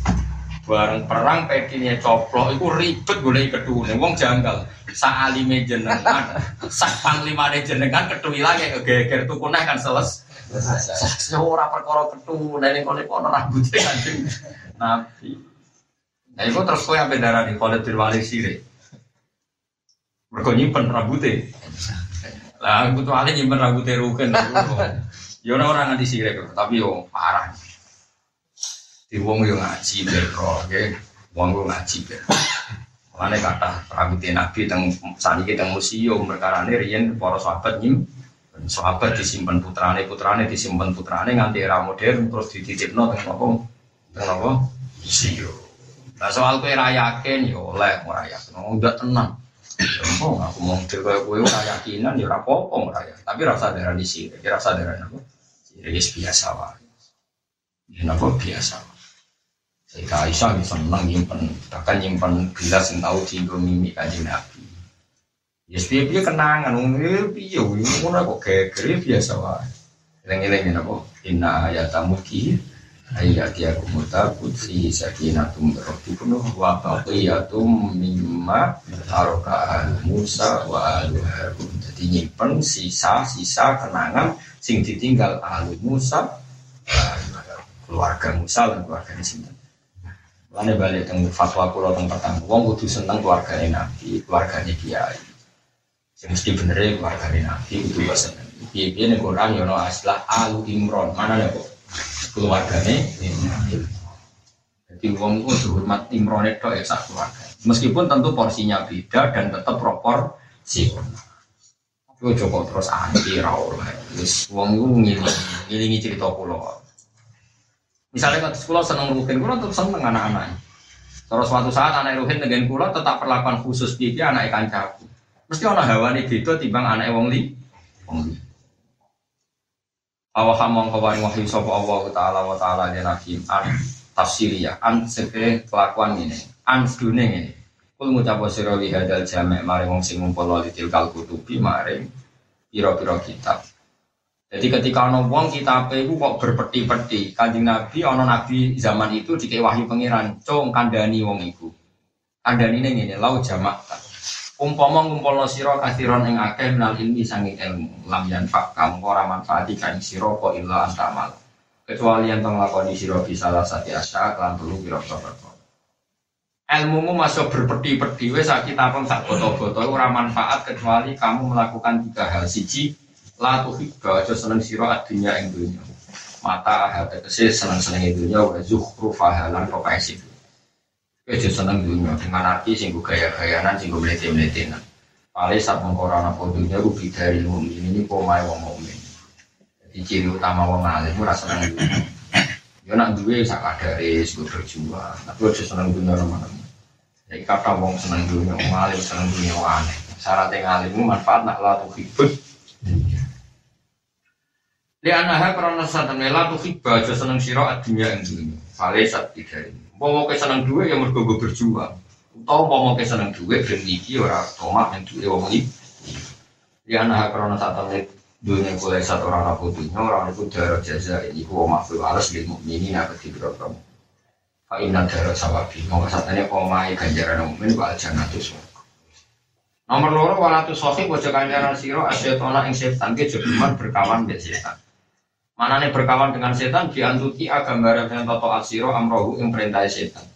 Bareng perang pecinya coplok iku ribet golek kedune. Wong janggal. Sak alime jenengan, sak panglimane jenengan kethu ilange kegeger tukune kan seles. Ora perkara kethu ning kono kono rambutnya kanjeng Nabi. Nah, itu terus kowe ampe darani Khalid bin Walid sire. Mergo nyimpen rambutnya. Lah, aku tuh nyimpen rambutnya rugen. Ya ora orang nganti sirek, tapi yo parah. Di wong yo ngaji bero, nggih. Wong yo ngaji bero. Mulane kata rambutnya Nabi teng saniki teng museum perkarane riyen para sahabat nyim sahabat disimpen putrane putrane disimpen putrane nganti era modern terus dititipno teng apa teng apa museum. Nah soal kue rayakin yo oleh ora yakin, enggak tenang. Oh, aku mau ngomong kaya kowe ora yakinan ya ora apa-apa ora ya. Tapi rasa darah di sini, rasa darah apa? Jadi biasa wae. Ya apa biasa. Sayyidah Aisyah bisa seneng nyimpen, bahkan nyimpen gelas yang tahu tinggal mimik kanjeng Nabi. Ya piye piye kenangan, ngene piye ngono kok geger biasa wae. Eling-eling napa? Inna ayatamu ki ayati aku mutabut fi sakinatum rabbikum wa baqiyatum mimma taraka al Musa wa al Harun. Jadi nyimpen sisa-sisa kenangan sing ditinggal al Musa keluarga Musa dan keluarga sinten. Lane balik teng fatwa kula teng pertama, wong kudu seneng keluargane Nabi, keluargane Kiai. Sing mesti bener keluargane Nabi kudu yo seneng. Piye-piye ning Quran yo ono aslah Alu Imron. Mana nek kok keluargane Nabi. Jadi wong ku hormat Imron itu ya sak keluarga. Meskipun tentu porsinya beda dan tetap proporsi. Tapi coba terus anti ra oleh. Wis wong ku ngiling, ngilingi cerita kula. Misalnya kalau sekolah seneng rutin, kulo tetap seneng anak-anak. Terus suatu saat anak rutin dengan kulo tetap perlakuan khusus dia anak ikan caku. Mesti orang hawa nih gitu timbang anak wong li. Wong li. Awak hamong kawain wahyu sopo Allah taala wa taala dia nabi an tafsiri ya an sepe kelakuan ini an sedune ini. Kul ngucap sira hadal jamek maring wong sing li tilkal kutubi maring pira-pira kitab. Jadi ketika ono wong kita itu kok berpeti-peti, kanjeng Nabi ono Nabi zaman itu dikei wahyu pangeran, cung kandani wong iku. Ini ini lau jamak. Umpama ngumpulno sira kathiron ing akeh minal ilmi sanging ilmu, lam yanfa kamu ora manfaati kan sira kok illa antamal. Kecuali yang tong lakoni sira bisa salah sati asya lan telu pira-pira ilmumu masuk berpeti-peti wes kita pun sak foto-foto ora manfaat kecuali kamu melakukan tiga hal siji la tuhibba aja seneng sira adunya ing dunya mata hati kese seneng seneng ing dunya wa zukhrufa lan kok Aja seneng dunya dengan arti sing gaya-gayanan sing mlete-mletenan. Pale sak mengkora ana dunya ku dari mukmin ini pomae wong mukmin. Jadi ciri utama wong alim ora seneng dunya. Yo nak duwe sak kadare sing berjuang, tapi aja seneng dunya teman-teman. Jadi kata wong seneng dunya, wong alim seneng dunya aneh. Syaratnya ngalim manfaat nak la tuhibba di anaha karena satan mela tuh hibah aja seneng siro adunya yang dunia. Fale saat tiga ini. Mau mau seneng duit yang mergo berjuang. Atau mau mau seneng duit dan iki ora tomat yang duit wong iki. Di anaha karena satan dunia kulai satu orang aku dunia orang itu darah jaza ini ku makhluk alas di ini nak ketiga kamu. Pak Inna darah sawabi. Mau kesatanya omai ganjaran mukmin wa tuh semua. Nomor loro walatu sohib wajah kanjaran siro asyetona ing setan ke berkawan mbek setan. Mana nih berkawan dengan setan diantuti gambaran dengan toto asiro amrohu yang perintah setan.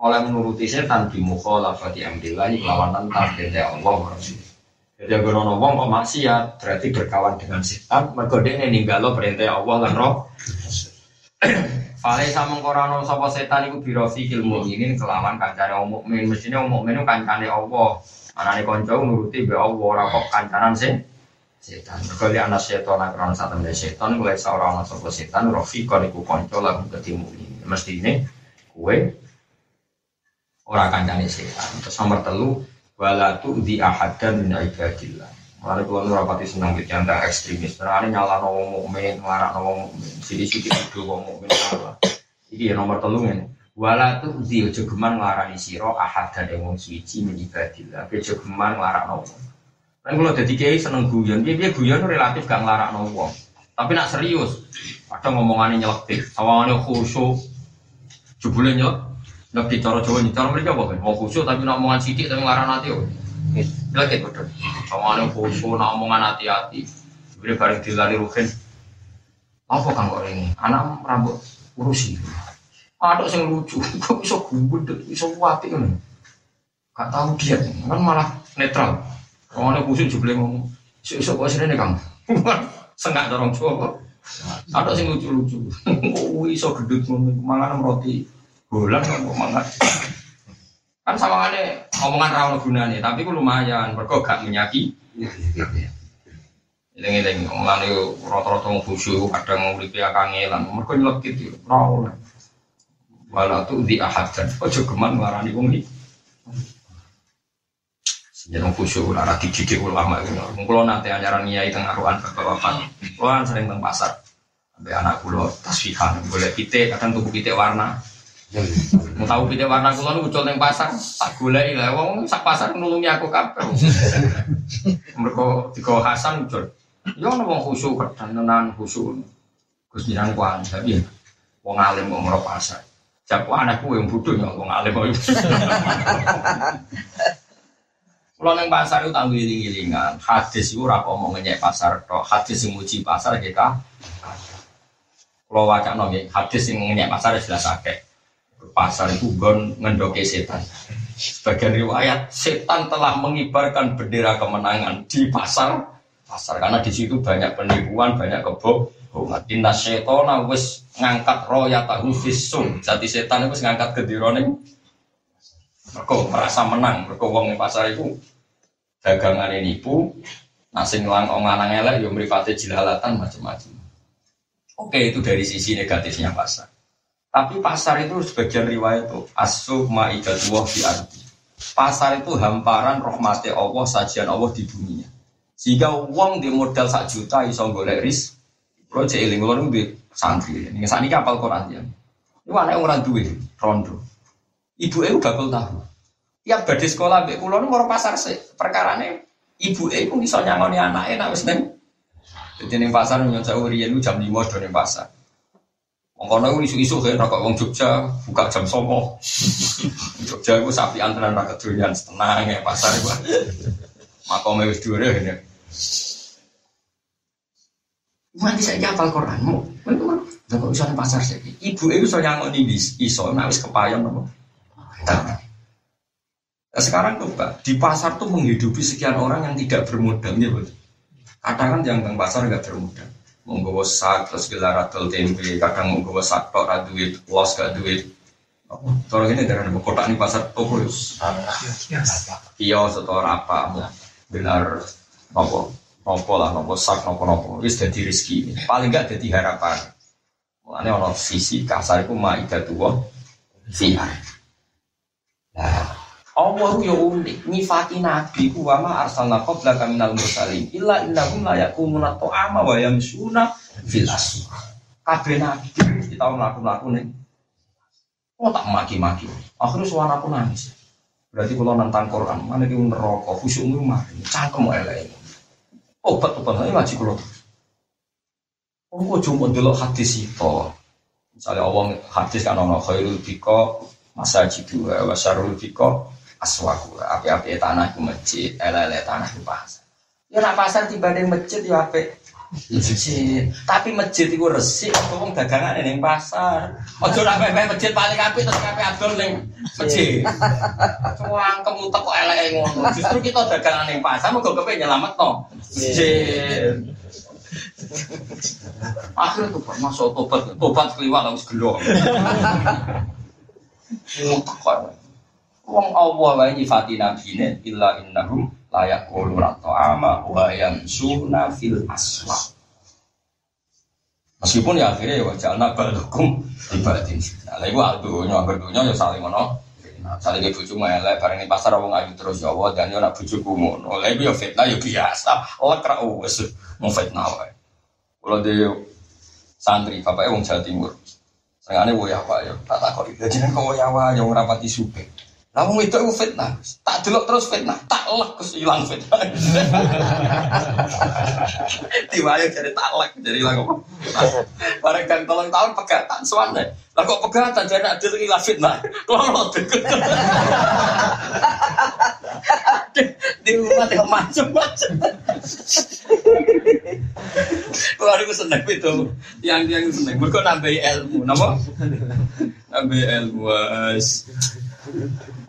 Oleh menuruti setan di mukhalafati amrillah lawan tentang Allah Rasul. Jadi agar ono wong kok maksiat berarti berkawan dengan setan. Mergo dene ninggalo perintah Allah lan roh. Fale samong korano sapa setan iku birofi ilmu ini kelawan kancane wong mukmin. Mestine wong mukmin kancane Allah. Anane kanca nuruti be Allah ora kok kancanan sing setan. Mergo anak setan karena satu menjadi setan mulai seorang anak sopo setan kon iku konco lagu ketimu ini. Mesti ini kue orang kancane setan. Terus nomor telu walatu di ahadan min ibadillah. Mulai kalau rapati senang gitu yang ekstremis. Terus nyala wong mukmin, ngelarang wong mukmin, sidi-sidi itu wong mukmin salah. Iki nomor telu ini. Wala tu di ojo geman nglarani sira ahad dan wong suci min ibadillah. Ojo geman nglarang wong. Kan kalau jadi kiai seneng guyon, dia dia guyon relatif gak ngelarak wong. Tapi nak serius, ada ngomongannya nyelektif, sawangannya khusyuk, jebule nyelek, nggak di cara Jawa cara mereka apa kan? Mau khusyuk tapi nak omongan sidik tapi ngelarang hati, oh, nyelekit betul. Sawangannya khusyuk, nak omongan hati-hati, bila bareng dilari rugen, apa kan kok ini? Anak rambut urusi, ada yang lucu, kok bisa gubet, bisa wati kan? Gak tahu dia, kan malah netral. Orang ada kusuk juga ngomong, isu kok sini kamu, sengak dorong coba. Ada sing lucu-lucu, oh iso gedut mangan roti bulan kok mangan. Kan sama ada omongan rawon gunanya, tapi ku lumayan, mereka gak menyaki. Eling-eling omongan itu rata-rata mau khusyuk, kadang nguripi kangelan, mereka nyelekit itu, rawon. Walau tuh di ahad dan ojo geman ngarani wong iki. Jangan khusyuk, lara dididik ulama itu. Mungkin nanti ajaran nyai tengah aruan bapak-bapak. Kulo kan sering teng pasar. Sampai anak kulo tasfihan, boleh pite, kadang tubuh pite warna. Mau tahu pite warna kulo nu ucul teng pasar, tak golek lah. Wong sak pasar nulungi aku kabeh. Mereka tiga Hasan ucul. Ya ono wong khusyuk kadang tenan khusyuk. Gus jiran kuan, tapi wong alim kok merok pasar. Jaku anakku yang bodoh ya wong alim kok. Kalau neng pasar itu tanggung giling-gilingan, hadis itu mau ngenyek pasar, kok hadis yang muji pasar kita. Kalau wajah nongi, hadis yang ngenyek pasar jelas akeh. Pasar itu gon ngendoke setan. Sebagian riwayat, setan telah mengibarkan bendera kemenangan di pasar pasar karena di situ banyak penipuan, banyak kebohongan. Inna setona wis ngangkat roya tahu visum. Jadi setan itu ngangkat kedirone. Mereka merasa menang, mereka wong pasar itu dagangan ini nipu, nasi ngelang lanang elek, yang meripati jilalatan macam-macam. Oke, itu dari sisi negatifnya pasar. Tapi pasar itu sebagian riwayat itu asu ma'idatuwah di arti. Pasar itu hamparan rahmati Allah, sajian Allah di dunia. Sehingga uang di modal sak juta iso golek ris. Iling kalau di santri. Ini saat ini kapal Quran ya. Ini mana orang duit rondo. Ibu itu bakal tahu yang badhe sekolah mbek kula nu mau pasar sih. Perkarane ibu ibu bisa nyangoni anaknya nak wis neng Jadi ning pasar saya urian itu jam lima do ning pasar. Mengkono aku isu-isu kan rokok wong Jogja buka jam sopo. Jogja aku sapi antrean rakyat durian tenang ya pasar itu. Makomnya wis dure ini. Mandi saya hafal Quran, mau, itu mah, kok bisa pasar sih. Ibu itu so yang ngoni iso, nah wis kepayon Nah, sekarang pak, di pasar tuh menghidupi sekian orang yang tidak bermodal, ya betul. Kadang kan yang bang pasar nggak bermodal, menggawa sak terus gelar atau tempe, kadang menggawa sak tok duit, los gak duit. Kalau ini dari kota ini pasar toko ya, kios atau apa, gelar apa, nopo lah, nopo sak, nopo nopo, wis jadi rezeki. Paling nggak jadi harapan. Mulanya ono sisi kasar itu maidah tua, fi'ah. Nah, Allah ya unik, nyifati nabi ku wa ma arsalna qablaka minal mursalin illa innahum la yakumuna ta'ama wa yamsuna fil aswaq. Kabeh nabi tau mlaku-mlaku ning Oh tak maki-maki. Akhirnya suara aku nangis. Berarti kalau nentang Quran, mana di neraka, khusyukmu mari, cangkem elek. Obat obat aja ngaji kalau. Oh, kok cuma dulu hadis itu. Misalnya Allah hadis kan ono khairul biko masa jidu wa syarul biko aswaku. Api-api tanah ku masjid elele tanah ku pasar. Ya nak pasar tiba di masjid ya api masjid. Tapi masjid itu resik aku wong dagangan ning pasar? Ojo nak mepe masjid paling api terus api adol ning masjid. Cuang kamu teko elek ngono. Justru kita dagangan ning pasar mau kepe nyelamet no masjid. Akhirnya tuh masuk tobat tobat keliwat harus gelo Mutakar. Wong Allah wae nyifati nabine illa innahum la yaquluna ta'ama wa yamsuna fil aswaq. Meskipun ya akhirnya ya wajah anak balukum ibadin. Nah, iku aldunya, berdunya ya saling ngono. Nah, saling ke bojo elek bareng ning pasar wong ayu terus ya Allah dan yo nak ngono. Lah iku ya fitnah ya biasa. Allah kra wis mau fitnah wae. Kalau dia santri, bapaknya wong Jawa Timur. Senengane woya apa ya? Tak takoki. Dadi nek woya wae yang rapati supe. Lah wong itu fitnah. Tak delok terus fitnah, tak lek kes ilang fitnah. Diwayo jadi tak lek jadi ilang apa? Bareng kan tolong tahun pegatan suwane. Lah kok pegatan jadi adil ilang fitnah. Deket. Di rumah tengok macam-macam. Wah, aku seneng itu. Yang yang seneng. Mereka nambah ilmu, nama? Nambah ilmu,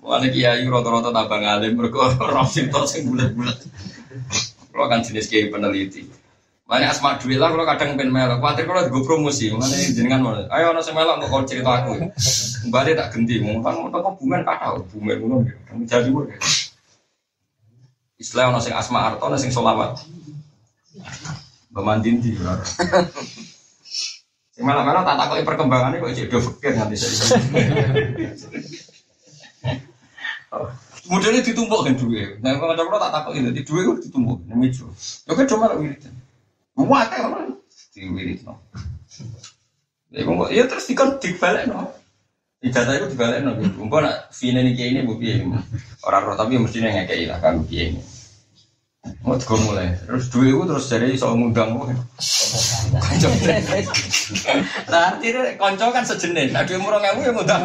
Mana kiai rata-rata tambah ngalim, mereka roh sinto sing bulat-bulat. Kalau kan jenis kiai peneliti. Banyak asma duit lah, kalau kadang pengen melok. Khawatir kalau gue promosi, mana jenengan mana? Ayo orang semelok mau kau cerita aku. Kembali tak ganti, mau kan mau kau bumen kata, bumen ngono. Jadi gue. Istilah orang sing asma arto, sing solawat. Bamandin di Sing malah-malah tak takoki perkembangannya kok jadi fikir nanti. Modelnya ditumpuk kan duit. Nah, kalau ada tak takoki dadi duit kok ditumpuk meja. Ya kan cuma wirid. Muat kan orang di wirid no. Ya ya terus dikon dibalik no. Ijazah itu dibalik no. Mumpun nak fine ini ini bu. Orang roh tapi mestinya ngekei lah kan ini. Mau gue mulai, terus dua itu terus jadi soal ngundang gue. Konco, nah artinya konco kan sejenis. Nah dua murah ngewu yang ngundang.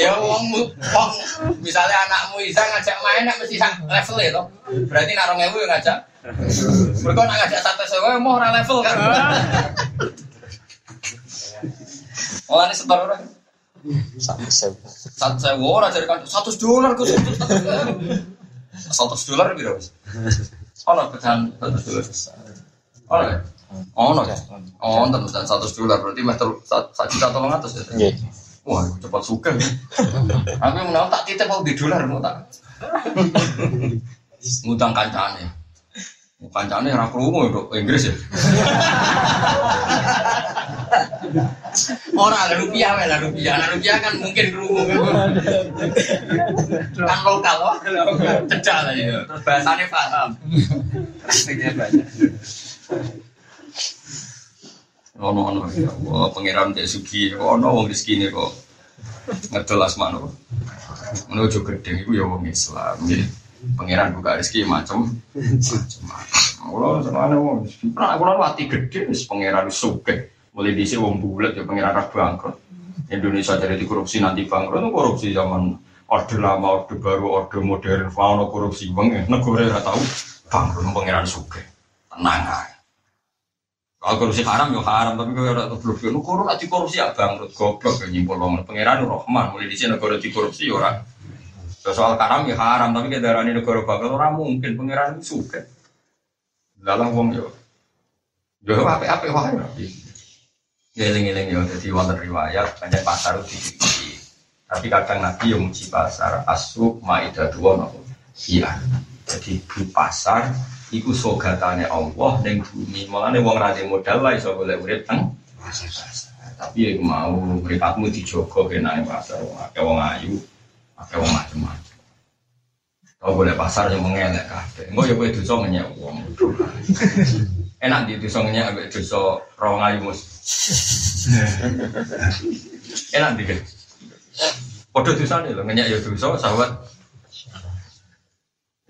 ya uang uang, misalnya anakmu bisa ngajak main, nak mesti level itu. Berarti narong ngewu yang ngajak. Mereka nak ngajak satu sewa, mau orang level kan. Oh ini setor orang. Satu sewa. Satu sewa orang jadi kan satu dolar. Satu dolar berapa? Ono pecahan satu dolar. Ono ya? Ono ya? Oh, tentu dan satu dolar berarti meter satu juta tolong atas ya? Iya. Wah, cepat suka. Aku mau tak titip mau di dolar mau tak. Ngutang kancane. Kancane ora krungu ya, Inggris ya. Orang ada rupiah, ada rupiah, ada rupiah kan mungkin kerungu kan lokal, wah cedak lah ya. Terus bahasanya paham. Praktiknya banyak. Ono ono ya, wah pangeran cek sugi, ono wong rezeki kok ngedol asmano. Ono ojo gedeng iku ya wong Islam. Pangeran buka rezeki macam macam. Kulo senengane wong kulo mati gede wis pangeran sugih. Mulai dhisik wong bulet ya pangeran ra bangkrut. Indonesia jadi korupsi nanti bangkrut itu korupsi zaman orde lama, orde baru, orde modern, fauna korupsi bang ya. Negara ora tahu bangkrut pangeran sugih. Tenang aja. Kalau korupsi haram ya haram, tapi kalau ada blok ya, negara nanti korupsi ya bangkrut goblok ya nyimpul wong pangeran Rahman. Mulai dhisik negara dikorupsi ya ora. Ya, soal haram ya haram, tapi kita darah negara bangkrut orang mungkin pangeran itu sugih. Dalam wong yo. Yo apa-apa wae. Ngeling-ngeling yo dadi wonten riwayat banyak pasar di Tapi kadang Nabi yang muji pasar asuk maidah dua nopo. Iya. Jadi di pasar iku sogatane Allah ning bumi. Mulane wong ra modal lah iso golek urip teng Tapi ya mau mripatmu dijogo kenane pasar wong akeh wong ayu, akeh wong macam-macam. Kau boleh pasar yang mengelak kabeh. Engko ya kowe dosa ngenyek wong. Enak di dosa ngenyek ambek dosa rawang ayu mus. Enak di kan. Padha dosane lho ngenyek ya dosa sahabat.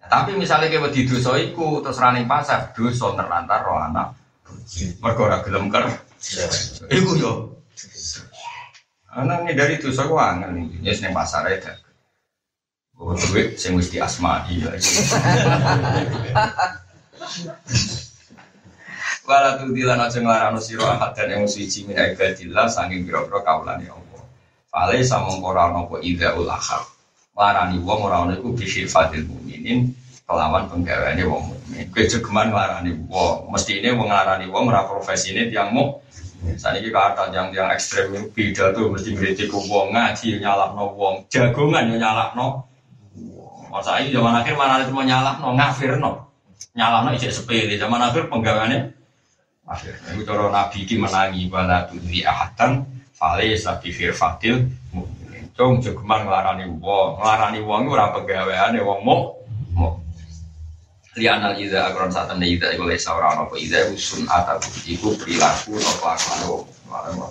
Tapi misalnya kayak di dosa iku terus running pasar dosa terlantar roh anak. Mergo ora gelem ker. Iku yo. Anak dari dosa ku angel nih. Ya seneng pasar aja. Oh, duit sing wis diasmai ya. Wala tu dilan aja nglarano sira ahad dan yang suci min ibadillah saking pira-pira kaulane Allah. Fale samong ora ana apa ida ulahar. Larani wong ora ana iku bisifatil mukminin kelawan penggaweane wong mukmin. Kowe jegeman nglarani wong, mesti ini wong nglarani wong ora profesine tiyang muk. Saat ini kata yang yang ekstrem beda tuh mesti ngeritik wong ngaji nyalakno wong jagongan nyalakno Masa ini zaman akhir mana itu mau nyalah no ngafir no nyalah no ijek sepele. Zaman akhir penggawaannya akhir itu cara nabi ki menangi wala tudri ahatan fale sabi fir fatil cung jogeman nglarani wong. Nglarani wong ora penggaweane wong mau lianal ida agron saat anda ida iku lesa ora apa ida usun atau iku perilaku kelakuan wong